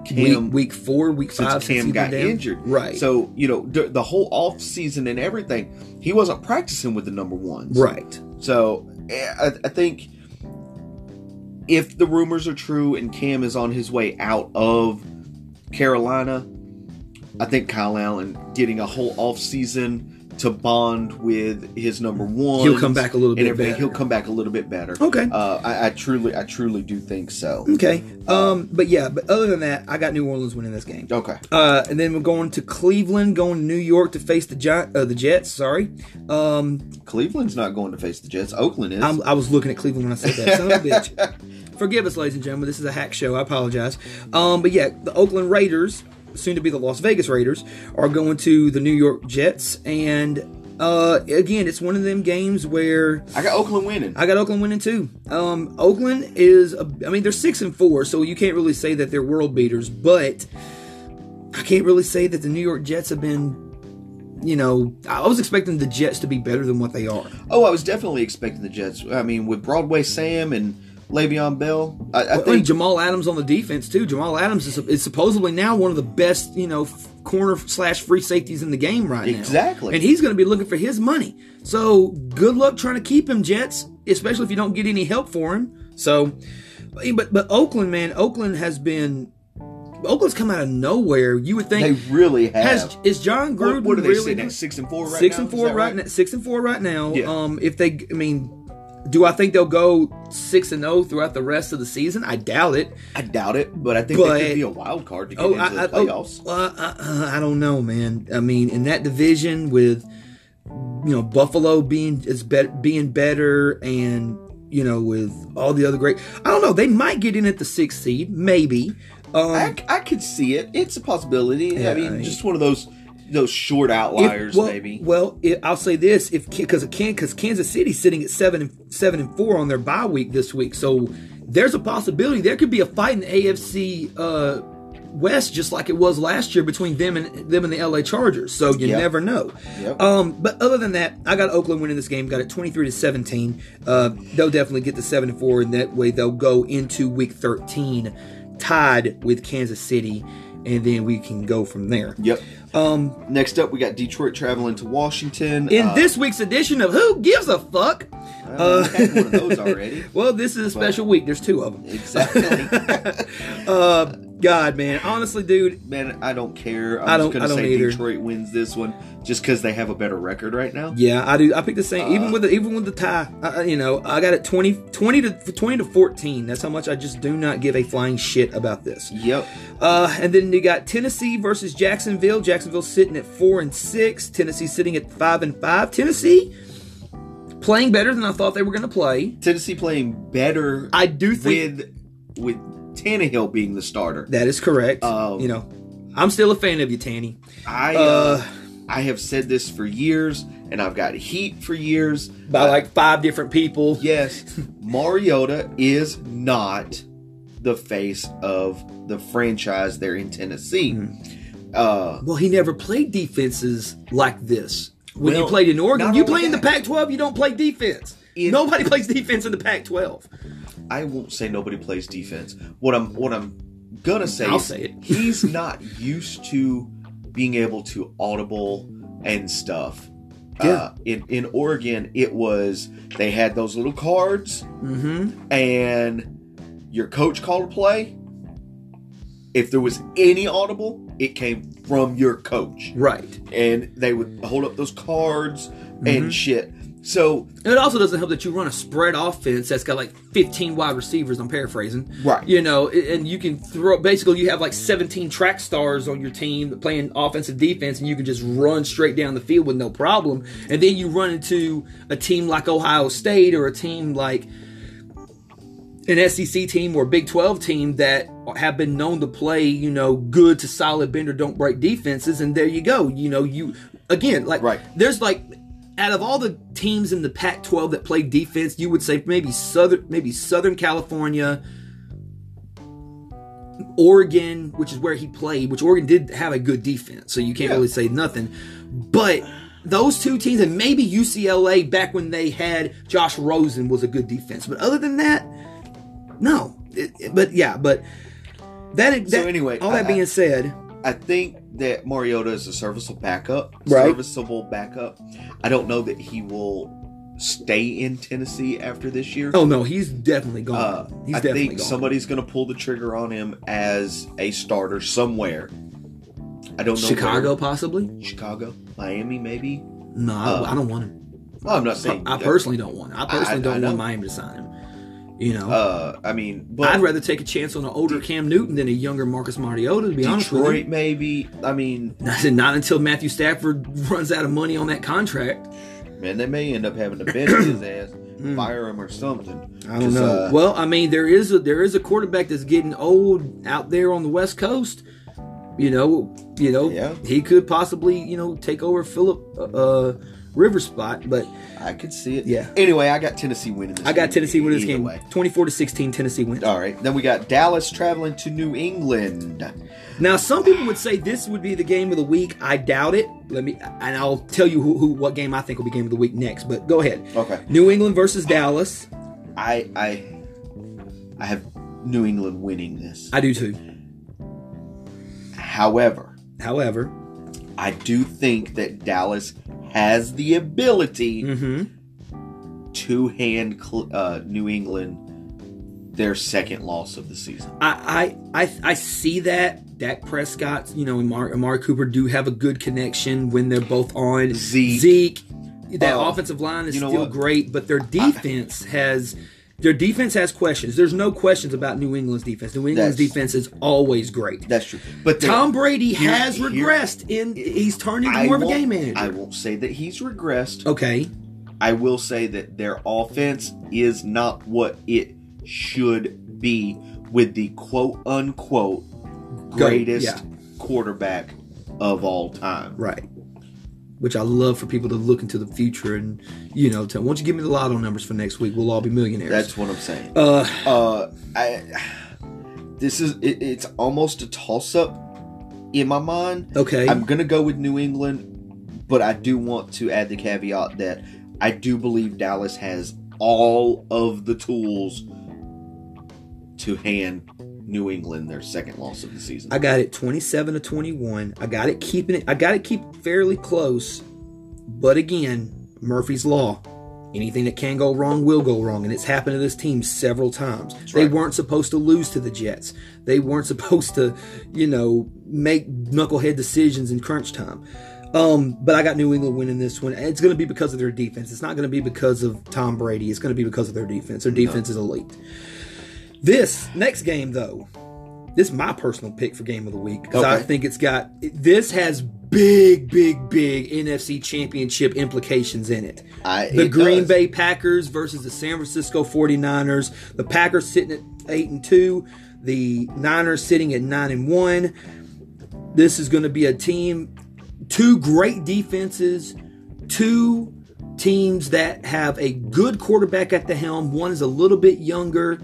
Cam week, week four, week five, Cam got down. injured. Right. So you know the, the whole off season and everything, he wasn't practicing with the number ones. right. So eh, I, I think if the rumors are true and Cam is on his way out of Carolina, I think Kyle Allen getting a whole off season to bond with his number one. He'll come back a little bit everything, better. He'll come back a little bit better. Okay. Uh, I, I truly, I truly do think so. Okay. Um. But yeah. But other than that, I got New Orleans winning this game. Okay. Uh, and then we're going to Cleveland, going to New York to face the Gi- uh, the Jets. Sorry. Um, Cleveland's not going to face the Jets. Oakland is. I'm, I was looking at Cleveland when I said that. Son of a [LAUGHS] bitch. forgive us, ladies and gentlemen. This is a hack show. I apologize. Um, but yeah, the Oakland Raiders, soon to be the Las Vegas Raiders, are going to the New York Jets, and uh, again, it's one of them games where I got Oakland winning. I got Oakland winning too. Um, Oakland is, a, I mean, they're six and four, so you can't really say that they're world beaters, but I can't really say that the New York Jets have been. You know, I was expecting the Jets to be better than what they are. oh, I was definitely expecting the Jets. I mean, with Broadway Sam and Le'Veon Bell, I, I Well, think Jamal Adams on the defense too. Jamal Adams is, is supposedly now one of the best, you know, f- corner slash free safeties in the game right now. Exactly. and he's going to be looking for his money. So good luck trying to keep him, Jets, especially if you don't get any help for him. So, but but Oakland, man, Oakland has been. Oakland's come out of nowhere. You would think they really have. has is Jon Gruden what, what are they really sitting at? Six and four right six now? and four that right now. Six and four right now. Yeah. Um, if they, I mean, do I think they'll go six and zero throughout the rest of the season? I doubt it. I doubt it, but I think But- they could be a wild card to get Oh, into I, the I, oh, playoffs. well, I, I, I don't know, man. I mean, in that division with you know Buffalo being is bet being better, and you know with all the other great, I don't know. They might get in at the sixth seed, maybe. Um, I, I could see it. It's a possibility. Yeah, I mean, just one of those those short outliers, If- well, maybe. Well, it, I'll say this: if because it can because Kansas City's sitting at seven and seven and four on their bye week this week, so there's a possibility there could be a fight in the AFC uh, West, just like it was last year between them and them and the LA Chargers. So you Yep. never know. Yep. Um, but other than that, I got Oakland winning this game. Got it twenty three to seventeen. Uh, they'll definitely get to seven and four, and that way they'll go into week thirteen tied with Kansas City, and then we can go from there. Yep. Um. Next up, we got Detroit traveling to Washington. In Uh, this week's edition of Who Gives a Fuck? uh, we had one of those [LAUGHS] already. Well, this is a special week. There's two of them. Exactly. [LAUGHS] God, man. Honestly, dude, Man, I don't care. I'm I don't- just I gonna don't say either. Detroit wins this one just because they have a better record right now. yeah, I do. I picked the same. Uh, even with the even with the tie, I, I- you know, I got it 20, 20 to twenty to fourteen. That's how much I just do not give a flying shit about this. Yep. Uh, and then you got Tennessee versus Jacksonville. Jacksonville sitting at four and six. Tennessee sitting at five and five. Tennessee playing better than I thought they were going to play. Tennessee playing better. I do think with with Tannehill being the starter. that is correct. Um, you know, I'm still a fan of you, Tanny. I uh, I have said this for years, and I've got heat for years. by like five different people. Yes, [LAUGHS] Mariota is not the face of the franchise there in Tennessee. Hmm. Uh, Well, he never played defenses like this. When you played in Oregon, you play in the that. Pac-12, you don't play defense. In- Nobody [LAUGHS] plays defense in the Pac-12. I won't say nobody plays defense. What I'm what I'm gonna say I'll is say it. [LAUGHS] he's [LAUGHS] not used to being able to audible and stuff. Yeah. Uh, in in Oregon, it was they had those little cards, Mm-hmm. and your coach called a play. If there was any audible, it came from your coach, Right. and they would hold up those cards Mm-hmm. and shit. So And it also doesn't help that you run a spread offense that's got like 15 wide receivers. I'm paraphrasing. Right. You know, and you can throw. Basically, you have like 17 track stars on your team playing offensive defense, and you can just run straight down the field with no problem. And then you run into a team like Ohio State or a team like an SEC team or a Big 12 team that have been known to play, you know, good to solid bender don't break defenses. And there you go. You know, you again, like, Right. there's like, out of all the teams in the Pac 12 that play defense, you would say maybe Southern, maybe Southern California, Oregon, which is where he played, which Oregon did have a good defense. So you can't Yeah. really say nothing. But those two teams, and maybe UCLA back when they had Josh Rosen was a good defense. But other than that, no. It- it- but yeah, but that, So anyway, all that I- being said, I think that Mariota is a serviceable backup. Right. Serviceable backup. I don't know that he will stay in Tennessee after this year. oh no, he's definitely gone. Uh, he's I definitely think gone. somebody's going to pull the trigger on him as a starter somewhere. I don't know. Chicago, where. possibly. Chicago, Miami, maybe. No, I- Uh, I don't want him. Well, I'm not saying. I personally don't want him. I personally I- I don't know. want Miami to sign him. You know, Uh, I mean, but I'd rather take a chance on an older Cam Newton than a younger Marcus Mariota. To be honest with Detroit, maybe. I mean, you, I said not until Matthew Stafford [LAUGHS] runs out of money on that contract. man, they may end up having to bench his [CLEARS THROAT] ass. fire him or something. I don't know. well, I mean, there is a there is a quarterback that's getting old out there on the West Coast. You know, you know, Yeah. he could possibly you know take over Philip uh, Rivers spot, but I could see it. Yeah. Anyway, I got Tennessee winning this I got Tennessee winning this game, way. twenty four to sixteen. Tennessee wins. All right. Then we got Dallas traveling to New England. Now, some people would say this would be the game of the week. I doubt it. Let me, and I'll tell you who, who what game I think will be game of the week next. But go ahead. Okay. New England versus Dallas. I I I have New England winning this. I do too. However, However, I do think that Dallas has the ability Mm-hmm. to hand uh, New England their second loss of the season. I I I, I see that. Dak Prescott, you know, and Mar- Amari Cooper do have a good connection when they're both on. Zeke. Zeke. That Uh, offensive line is you know still what? great, but their defense has their defense has questions. There's no questions about New England's defense. New England's That's- defense is always great. That's true. But Tom Brady has here- regressed in he's turned into I more of a game manager. I won't say that he's regressed. okay. I will say that their offense is not what it should be with the quote unquote greatest yeah. quarterback of all time. Right. Which I love for people to look into the future and you know, tell, once you give me the lotto numbers for next week, we'll all be millionaires. That's what I'm saying. uh Uh, I this is it, it's almost a toss up in my mind. okay. I'm gonna go with New England, but I do want to add the caveat that I do believe Dallas has all of the tools to hand New England their second loss of the season. I got it 27 to 21. I got it keeping it I got it keep fairly close. But again, Murphy's law. Anything that can go wrong will go wrong, and it's happened to this team several times. They right. weren't supposed to lose to the Jets. They weren't [LAUGHS] supposed to, you know, make knucklehead decisions in crunch time. Um, but I got New England winning this one. It's going to be because of their defense. It's not going to be because of Tom Brady. It's going to be because of their defense. Their defense is elite. This next game, though, this is my personal pick for game of the week because I think it's got this has big, big, big NFC Championship implications in it. I- the it Green does. Bay Packers versus the San Francisco 49ers. The Packers sitting at 8 and 2, the Niners sitting at 9 and 1. This is going to be a team two great defenses, two teams that have a good quarterback at the helm. One is a little bit younger,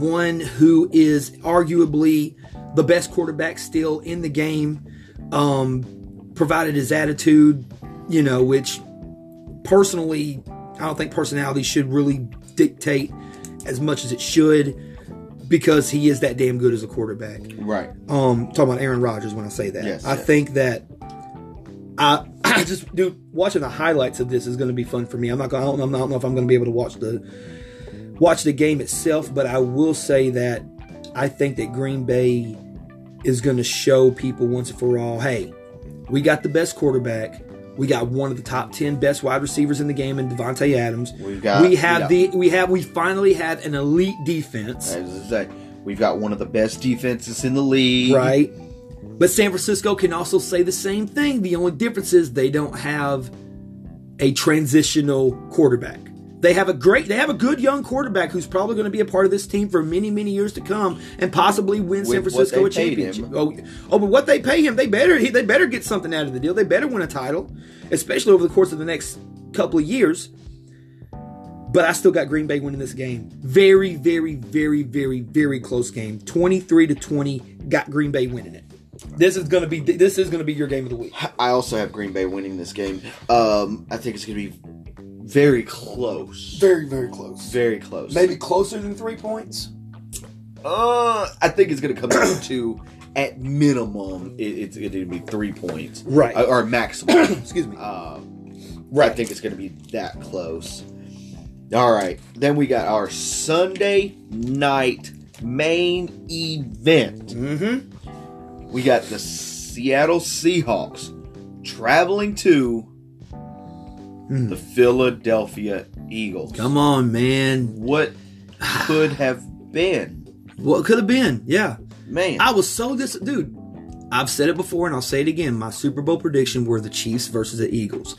one who is arguably the best quarterback still in the game, um, provided his attitude, you know, which personally, I don't think personality should really dictate as much as it should because he is that damn good as a quarterback. right. Um, talking about Aaron Rodgers when I say that. Yes, I yes. think that I, [CLEARS THROAT] I just dude watching the highlights of this is going to be fun for me. I'm not going. I don't, I don't know if I'm going to be able to watch the watch the game itself, but I will say that I think that Green Bay is going to show people once and for all, hey, we got the best quarterback. We got one of the top ten best wide receivers in the game in Davante Adams. We've got- we have we the we have we finally have an elite defense. As I say, we've got one of the best defenses in the league. Right. But San Francisco can also say the same thing. The only difference is they don't have a transitional quarterback. They have a great, they have a good young quarterback who's probably going to be a part of this team for many, many years to come, and possibly win San With what Francisco a championship. Oh, oh, but what they pay him, they better, they better get something out of the deal. They better win a title, especially over the course of the next couple of years. But I still got Green Bay winning this game. Very, very, very, very, very close game. Twenty-three to twenty. Got Green Bay winning it. This is gonna be this is gonna be your game of the week. I also have Green Bay winning this game. Um, I think it's going to be very close. Very, very close. Very close. Maybe closer than three points. Uh, I think it's going to come down to, at minimum, it, it's going to be three points. Right. Uh, Or maximum. [COUGHS] Excuse me. right. I think it's going to be that close. All right. Then we got our Sunday night main event. Mm-hmm. We got the Seattle Seahawks traveling to the Philadelphia Eagles. Come on, man. What could [SIGHS] have been? What could have been? Yeah. Man. I was so dis dude. I've said it before and I'll say it again. My Super Bowl prediction were the Chiefs versus the Eagles.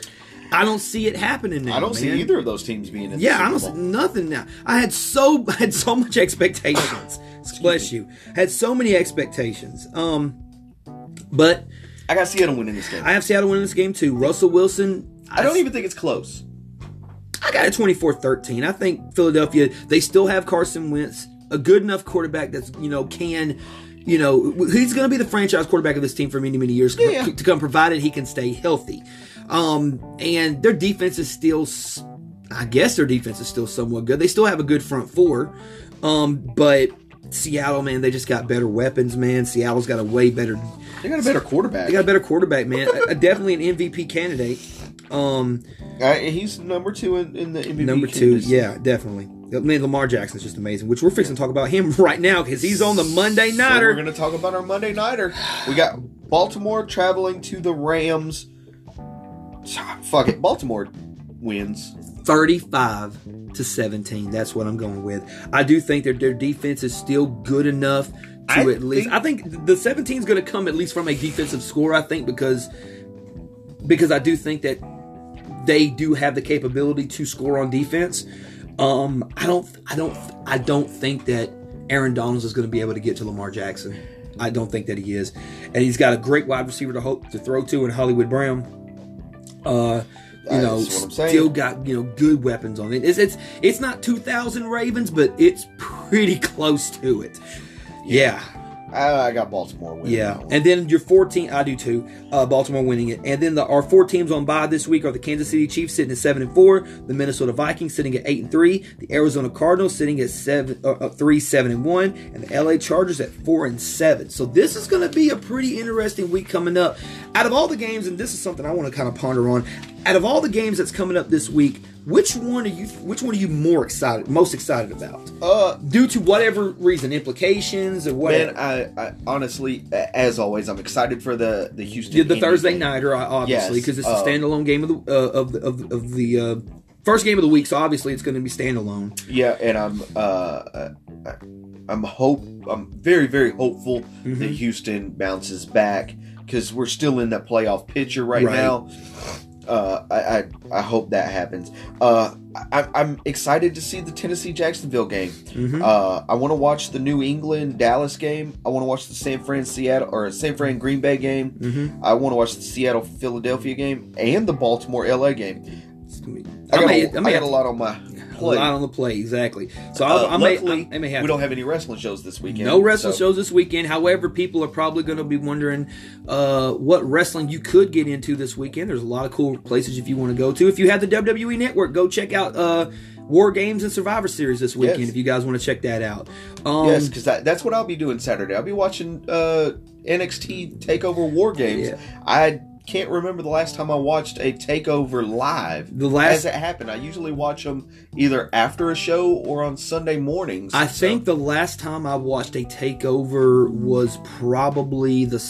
I don't see it happening now. I don't see either of those teams being in. Yeah, I don't see nothing now. I had so [LAUGHS] I had so much expectations. Bless you. Had so many expectations. Um, but I got Seattle winning this game. I have Seattle winning this game too. Russell Wilson. I don't even think it's close. I got a 24-13. I think Philadelphia, they still have Carson Wentz, a good enough quarterback that's, you know, can, you know, he's going to be the franchise quarterback of this team for many, many years Yeah. to come, provided he can stay healthy. Um, and their defense is still, I guess their defense is still somewhat good. They still have a good front four. Um, but Seattle, man, they just got better weapons, man. Seattle's got a way better They got a better quarterback. they got a better quarterback, man. [LAUGHS] A- a- definitely an MVP candidate. Um, Uh, he's number two in, in the MVP. Number two, yeah, definitely. I mean, Lamar Jackson's just amazing, which we're fixing to talk about him [LAUGHS] right now because he's on the Monday So Nighter. we're going to talk about our Monday Nighter. We got Baltimore traveling to the Rams. [SIGHS] Fuck it. Baltimore wins. 35 to 17. That's what I'm going with. I do think that their defense is still good enough to I at least. think- I think the 17 is going to come at least from a defensive score. I think because because I do think that they do have the capability to score on defense. Um, I don't, I don't, I don't think that Aaron Donalds is going to be able to get to Lamar Jackson. I don't think that he is, and he's got a great wide receiver to hope to throw to in Hollywood Brown. Uh, you know, still got you know good weapons on it. It's it's it's not 2,000 Ravens, but it's pretty [LAUGHS] close to it. Yeah. I, I got Baltimore winning. Yeah, and then your 14, I do too. Uh, Baltimore winning it, and then the, our four teams on bye this week are the Kansas City Chiefs sitting at seven and four, the Minnesota Vikings sitting at eight and three, the Arizona Cardinals sitting at seven, uh, uh, three, seven and one, and the LA Chargers at four and seven. So this is going to be a pretty interesting week coming up. Out of all the games, and this is something I want to kind of ponder on. Out of all the games that's coming up this week, which one are you? Which one are you more excited, most excited about? Uh, Due to whatever reason, implications or whatever. man, I, I honestly, as always, I'm excited for the the Houston. Yeah, the Thursday game. nighter, obviously, Yes, because it's uh, a standalone game of the uh, of the, of, of the uh, first game of the week. So obviously, it's going to be standalone. Yeah, and I'm uh, I'm hope I'm very very hopeful Mm-hmm. that Houston bounces back because we're still in that playoff picture right, Right. now. Uh, I, I I hope that happens. Uh, I, I'm excited to see the Tennessee Jacksonville game. Mm-hmm. Uh, I want to watch the New England Dallas game. I want to watch the San Fran Seattle or San Fran Green Bay game. Mm-hmm. I want to watch the Seattle Philadelphia game and the Baltimore LA game. I I got, may- a, I I may got have a lot on my A lot on the play, exactly. So Uh, I, I may, luckily, I, I may have we don't have any wrestling shows this weekend. No wrestling so- shows this weekend. However, people are probably going to be wondering uh, what wrestling you could get into this weekend. There's a lot of cool places if you want to go to. If you have the WWE Network, go check out uh, War Games and Survivor Series this weekend. Yes. If you guys want to check that out. Um, Yes, because that, that's what I'll be doing Saturday. I'll be watching uh, NXT Takeover War Games. Yeah. I can't remember the last time I watched a Takeover live. The last- as it happened, I usually watch them either after a show or on Sunday mornings. I So- think the last time I watched a takeover was probably the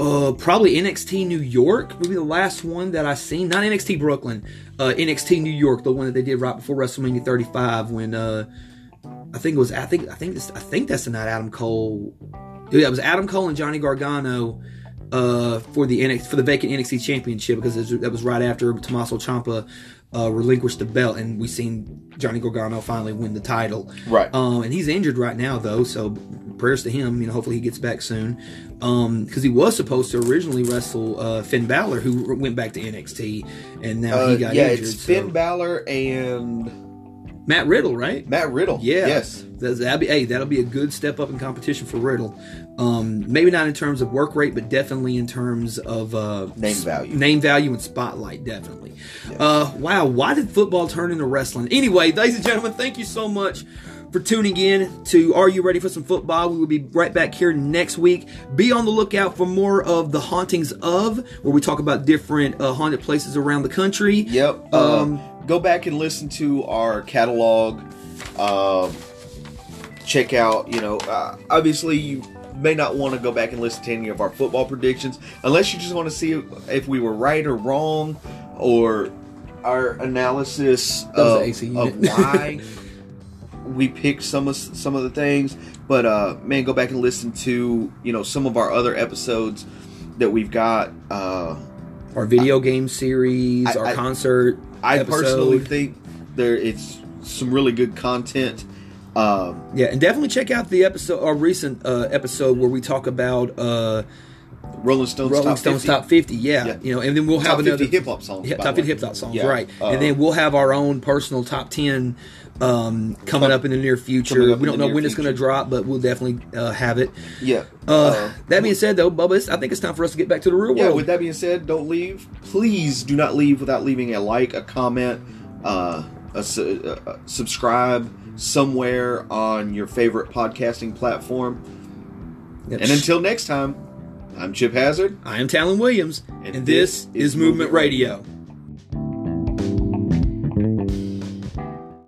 uh probably NXT New York would be the last one that I seen. Not NXT Brooklyn, uh NXT New York, the one that they did right before WrestleMania 35 when uh I think it was I think I think this I think that's the night Adam Cole yeah, it was Adam Cole and Johnny Gargano uh, for the NXT, for the vacant NXT championship because was- that was right after Tommaso Ciampa uh, relinquished the belt, and we seen Johnny Gargano finally win the title. Right. Um, and he's injured right now though, so prayers to him. You know, hopefully he gets back soon. Um, because he was supposed to originally wrestle uh, Finn Balor, who went back to NXT, and now Uh, he got yeah, injured. it's Finn so- Balor and Matt Riddle, right? Matt Riddle. Yeah. Yes. That'll be hey, that'll be a good step up in competition for Riddle. Um, maybe not in terms of work rate, but definitely in terms of uh, Name value. name value, and spotlight. Definitely. Uh, wow, why did football turn into wrestling? Anyway, ladies and gentlemen, thank you so much for tuning in to Are You Ready for Some Football? We will be right back here next week. Be on the lookout for more of the hauntings of, where we talk about different uh, haunted places around the country. Yep. Um, Um, go back and listen to our catalog. Um, check out, you know, uh, obviously you may not want to go back and listen to any of our football predictions unless you just want to see if we were right or wrong or our analysis of, of why we picked some of some of the things. But uh, man, go back and listen to you know some of our other episodes that we've got. Uh, our video game series, I- our I- concert. I episode. personally think there it's some really good content. Um, Yeah, and definitely check out the episode, our recent uh, episode where we talk about uh, Rolling Stones, Rolling top Stones 50. top 50. Yeah, Yeah. you know, and then we'll have Top 50 another hip-hop songs, Yeah, top 50 hip hop songs, Yeah. right? Uh, and then we'll have our own personal top 10 um, coming up in the near future. We don't know when it's going to drop, but we'll definitely uh, have it. Yeah. Uh, that being said, though, Bubba, I think it's time for us to get back to the real yeah. world. With that being said, don't leave. Please do not leave without leaving a like, a comment, uh, a, su- uh, uh, subscribe somewhere on your favorite podcasting platform. Yep. And until next time, I'm Chip Hazard. I am Talon Williams, and, And this, this is Movement Movement Radio.